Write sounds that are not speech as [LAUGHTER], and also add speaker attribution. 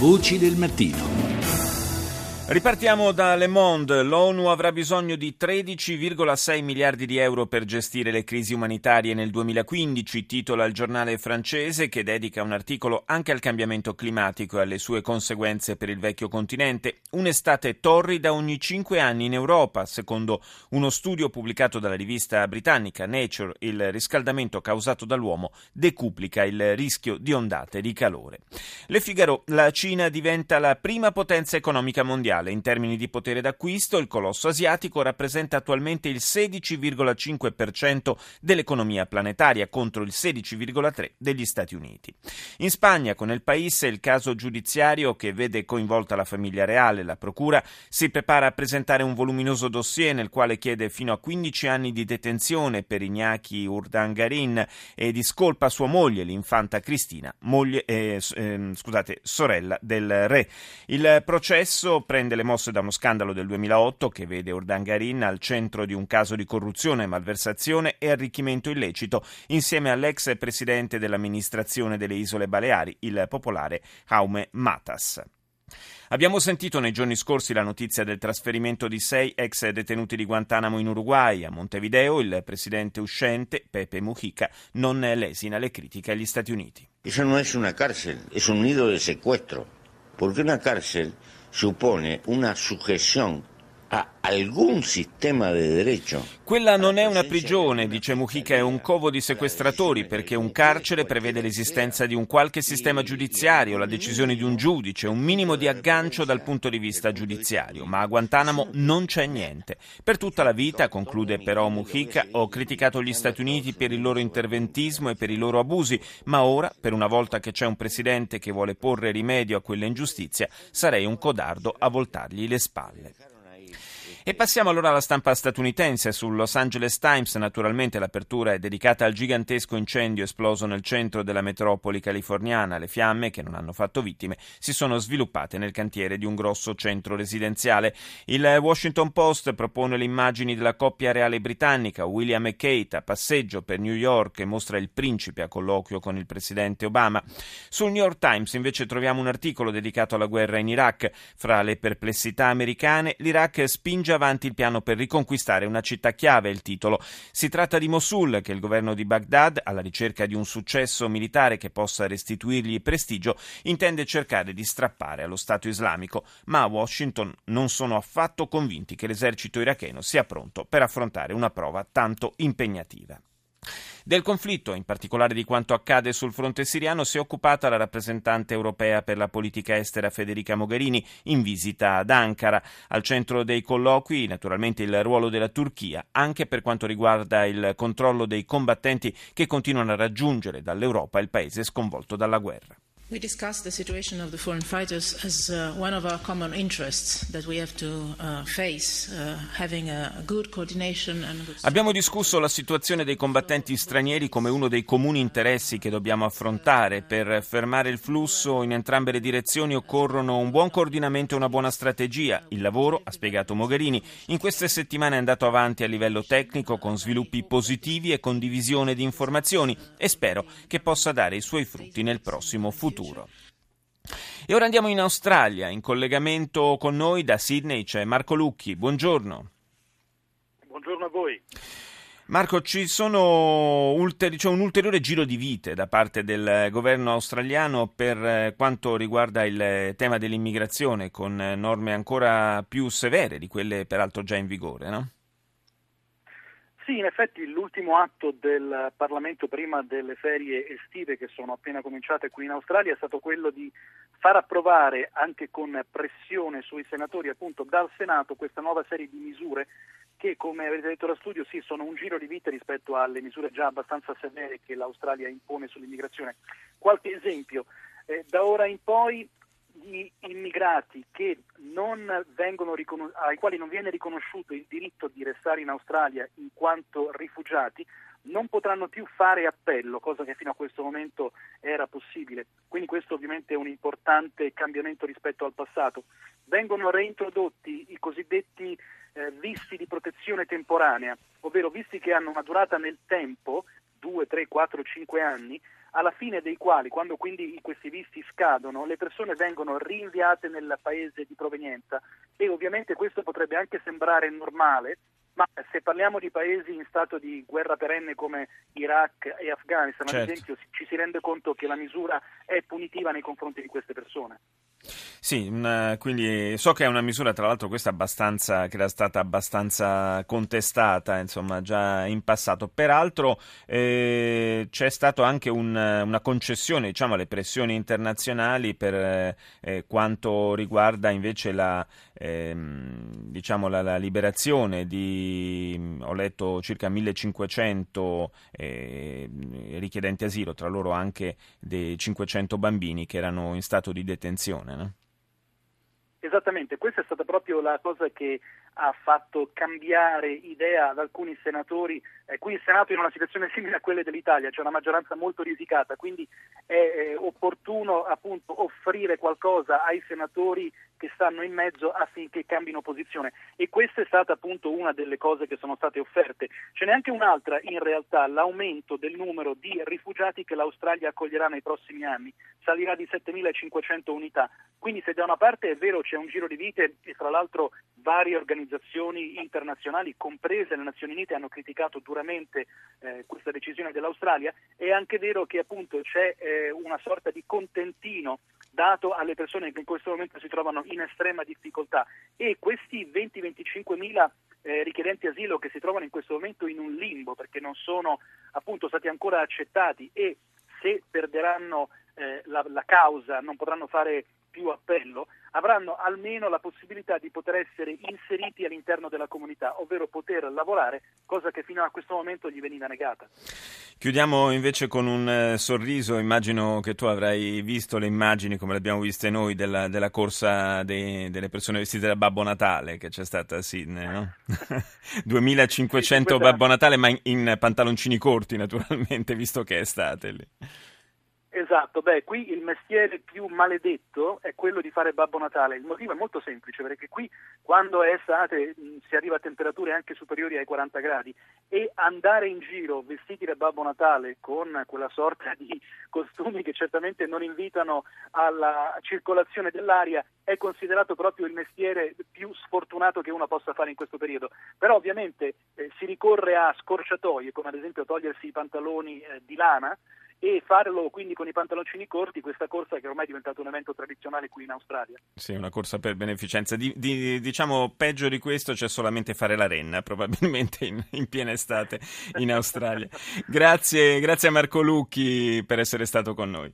Speaker 1: Voci del mattino. Ripartiamo da Le Monde. L'ONU avrà bisogno di 13,6 miliardi di euro per gestire le crisi umanitarie nel 2015, titola il giornale francese che dedica un articolo anche al cambiamento climatico e alle sue conseguenze per il vecchio continente. Un'estate torrida ogni cinque anni in Europa, secondo uno studio pubblicato dalla rivista britannica Nature, il riscaldamento causato dall'uomo decuplica il rischio di ondate di calore. Le Figaro, la Cina diventa la prima potenza economica mondiale mondiale. In termini di potere d'acquisto, il colosso asiatico rappresenta attualmente il 16,5% dell'economia planetaria contro il 16,3% degli Stati Uniti. In Spagna, con il País, il caso giudiziario che vede coinvolta la famiglia reale, la Procura, si prepara a presentare un voluminoso dossier nel quale chiede fino a 15 anni di detenzione per Iñaki Urdangarin e discolpa sua moglie, l'infanta Cristina, moglie, eh, eh, scusate, sorella del re. Il processo prende prende le mosse da uno scandalo del 2008 che vede Urdangarin al centro di un caso di corruzione, malversazione e arricchimento illecito insieme all'ex presidente dell'amministrazione delle Isole Baleari, il popolare Jaume Matas. Abbiamo sentito nei giorni scorsi la notizia del trasferimento di sei ex detenuti di Guantanamo in Uruguay. A Montevideo il presidente uscente, Pepe Mujica, non lesina le critiche agli Stati Uniti.
Speaker 2: Esa non è una cárcel, è un nido de secuestro, perché una cárcel supone una sujeción a algún sistema de derecho.
Speaker 1: Quella non è una prigione, dice Mujica, è un covo di sequestratori perché un carcere prevede l'esistenza di un qualche sistema giudiziario, la decisione di un giudice, un minimo di aggancio dal punto di vista giudiziario, ma a Guantanamo non c'è niente. Per tutta la vita, conclude però Mujica, ho criticato gli Stati Uniti per il loro interventismo e per i loro abusi, ma ora, per una volta che c'è un presidente che vuole porre rimedio a quella ingiustizia, sarei un codardo a voltargli le spalle. E passiamo allora alla stampa statunitense. Sul Los Angeles Times, naturalmente, l'apertura è dedicata al gigantesco incendio esploso nel centro della metropoli californiana. Le fiamme, che non hanno fatto vittime, si sono sviluppate nel cantiere di un grosso centro residenziale. Il Washington Post propone le immagini della coppia reale britannica, William e Kate, a passeggio per New York e mostra il principe a colloquio con il presidente Obama. Sul New York Times, invece, troviamo un articolo dedicato alla guerra in Iraq. Fra le perplessità americane, l'Iraq spinge spinge avanti il piano per riconquistare una città chiave, il titolo. Si tratta di Mosul, che il governo di Baghdad, alla ricerca di un successo militare che possa restituirgli prestigio, intende cercare di strappare allo Stato islamico, ma a Washington non sono affatto convinti che l'esercito iracheno sia pronto per affrontare una prova tanto impegnativa. Del conflitto, in particolare di quanto accade sul fronte siriano, si è occupata la rappresentante europea per la politica estera Federica Mogherini in visita ad Ankara. Al centro dei colloqui, naturalmente, il ruolo della Turchia, anche per quanto riguarda il controllo dei combattenti che continuano a raggiungere dall'Europa il paese sconvolto dalla guerra. We discussed the situation of the foreign fighters as uh, one of our common interests that we have to uh, face, uh, having a good coordination and good... Abbiamo discusso la situazione dei combattenti stranieri come uno dei comuni interessi che dobbiamo affrontare. Per fermare il flusso in entrambe le direzioni occorrono un buon coordinamento e una buona strategia. Il lavoro, ha spiegato Mogherini, in queste settimane è andato avanti a livello tecnico con sviluppi positivi e condivisione di informazioni e spero che possa dare i suoi frutti nel prossimo futuro futuro. E ora andiamo in Australia, in collegamento con noi da Sydney c'è Marco Lucchi, buongiorno.
Speaker 3: Buongiorno a voi.
Speaker 1: Marco, ci sono ulteri- c'è un ulteriore giro di vite da parte del governo australiano per eh, quanto riguarda il tema dell'immigrazione, con norme ancora più severe di quelle peraltro già in vigore, no?
Speaker 3: Sì, in effetti l'ultimo atto del Parlamento prima delle ferie estive che sono appena cominciate qui in Australia è stato quello di far approvare anche con pressione sui senatori appunto dal Senato questa nuova serie di misure che come avete detto da studio sì sono un giro di vita rispetto alle misure già abbastanza severe che l'Australia impone sull'immigrazione. Qualche esempio, eh, da ora in poi gli immigrati riconos- ai quali non viene riconosciuto il diritto di restare in Australia in quanto rifugiati non potranno più fare appello, cosa che fino a questo momento era possibile. Quindi questo ovviamente è un importante cambiamento rispetto al passato. Vengono reintrodotti i cosiddetti eh, visti di protezione temporanea, ovvero visti che hanno una durata nel tempo, 2, 3, 4, 5 anni, alla fine dei quali, quando quindi questi visti scadono, le persone vengono rinviate nel paese di provenienza e ovviamente questo potrebbe anche sembrare normale, ma se parliamo di paesi in stato di guerra perenne come Iraq e Afghanistan, certo. ad esempio, ci si rende conto che la misura è punitiva nei confronti di queste persone.
Speaker 1: Sì, una, quindi so che è una misura, tra l'altro, questa abbastanza, che era stata abbastanza contestata, insomma, già in passato. Peraltro eh, c'è stata anche un, una concessione, diciamo, alle pressioni internazionali per eh, quanto riguarda invece la, eh, diciamo, la, la, liberazione di, ho letto, circa 1500 eh, richiedenti asilo, tra loro anche dei 500 bambini che erano in stato di detenzione. No?
Speaker 3: Esattamente, questa è stata proprio la cosa che ha fatto cambiare idea ad alcuni senatori. Eh, qui il Senato è in una situazione simile a quella dell'Italia, c'è una maggioranza molto risicata, quindi è eh, opportuno appunto offrire qualcosa ai senatori che stanno in mezzo affinché cambino posizione e questa è stata appunto una delle cose che sono state offerte. Ce n'è anche un'altra in realtà, l'aumento del numero di rifugiati che l'Australia accoglierà nei prossimi anni, salirà di 7.500 unità. Quindi se da una parte è vero c'è un giro di vite e tra l'altro varie organizzazioni internazionali, comprese le Nazioni Unite, hanno criticato duramente eh, questa decisione dell'Australia, è anche vero che appunto c'è eh, una sorta di contentino dato alle persone che in questo momento si trovano in estrema difficoltà. E questi 20-25 mila eh, richiedenti asilo che si trovano in questo momento in un limbo perché non sono appunto stati ancora accettati e se perderanno eh, la, la causa non potranno fare più appello, avranno almeno la possibilità di poter essere inseriti all'interno della comunità, ovvero poter lavorare, cosa che fino a questo momento gli veniva negata.
Speaker 1: Chiudiamo invece con un eh, sorriso, immagino che tu avrai visto le immagini come le abbiamo viste noi della, della corsa dei, delle persone vestite da Babbo Natale che c'è stata a Sydney, no? 2500 [LAUGHS] sì, Babbo Natale ma in, in pantaloncini corti naturalmente, visto che è estate lì.
Speaker 3: Esatto, beh, qui il mestiere più maledetto è quello di fare Babbo Natale. Il motivo è molto semplice, perché qui quando è estate si arriva a temperature anche superiori ai 40 gradi e andare in giro vestiti da Babbo Natale con quella sorta [LAUGHS] di costumi che certamente non invitano alla circolazione dell'aria è considerato proprio il mestiere più sfortunato che uno possa fare in questo periodo. Però ovviamente eh, si ricorre a scorciatoie, come ad esempio togliersi i pantaloni eh, di lana, e farlo quindi con i pantaloncini corti, questa corsa che ormai è diventata un evento tradizionale qui in Australia.
Speaker 1: Sì, una corsa per beneficenza. Di, di, diciamo peggio di questo c'è solamente fare la renna, [LAUGHS] probabilmente in, in piena estate in Australia. [LAUGHS] grazie, grazie a Marco Lucchi per essere stato con noi.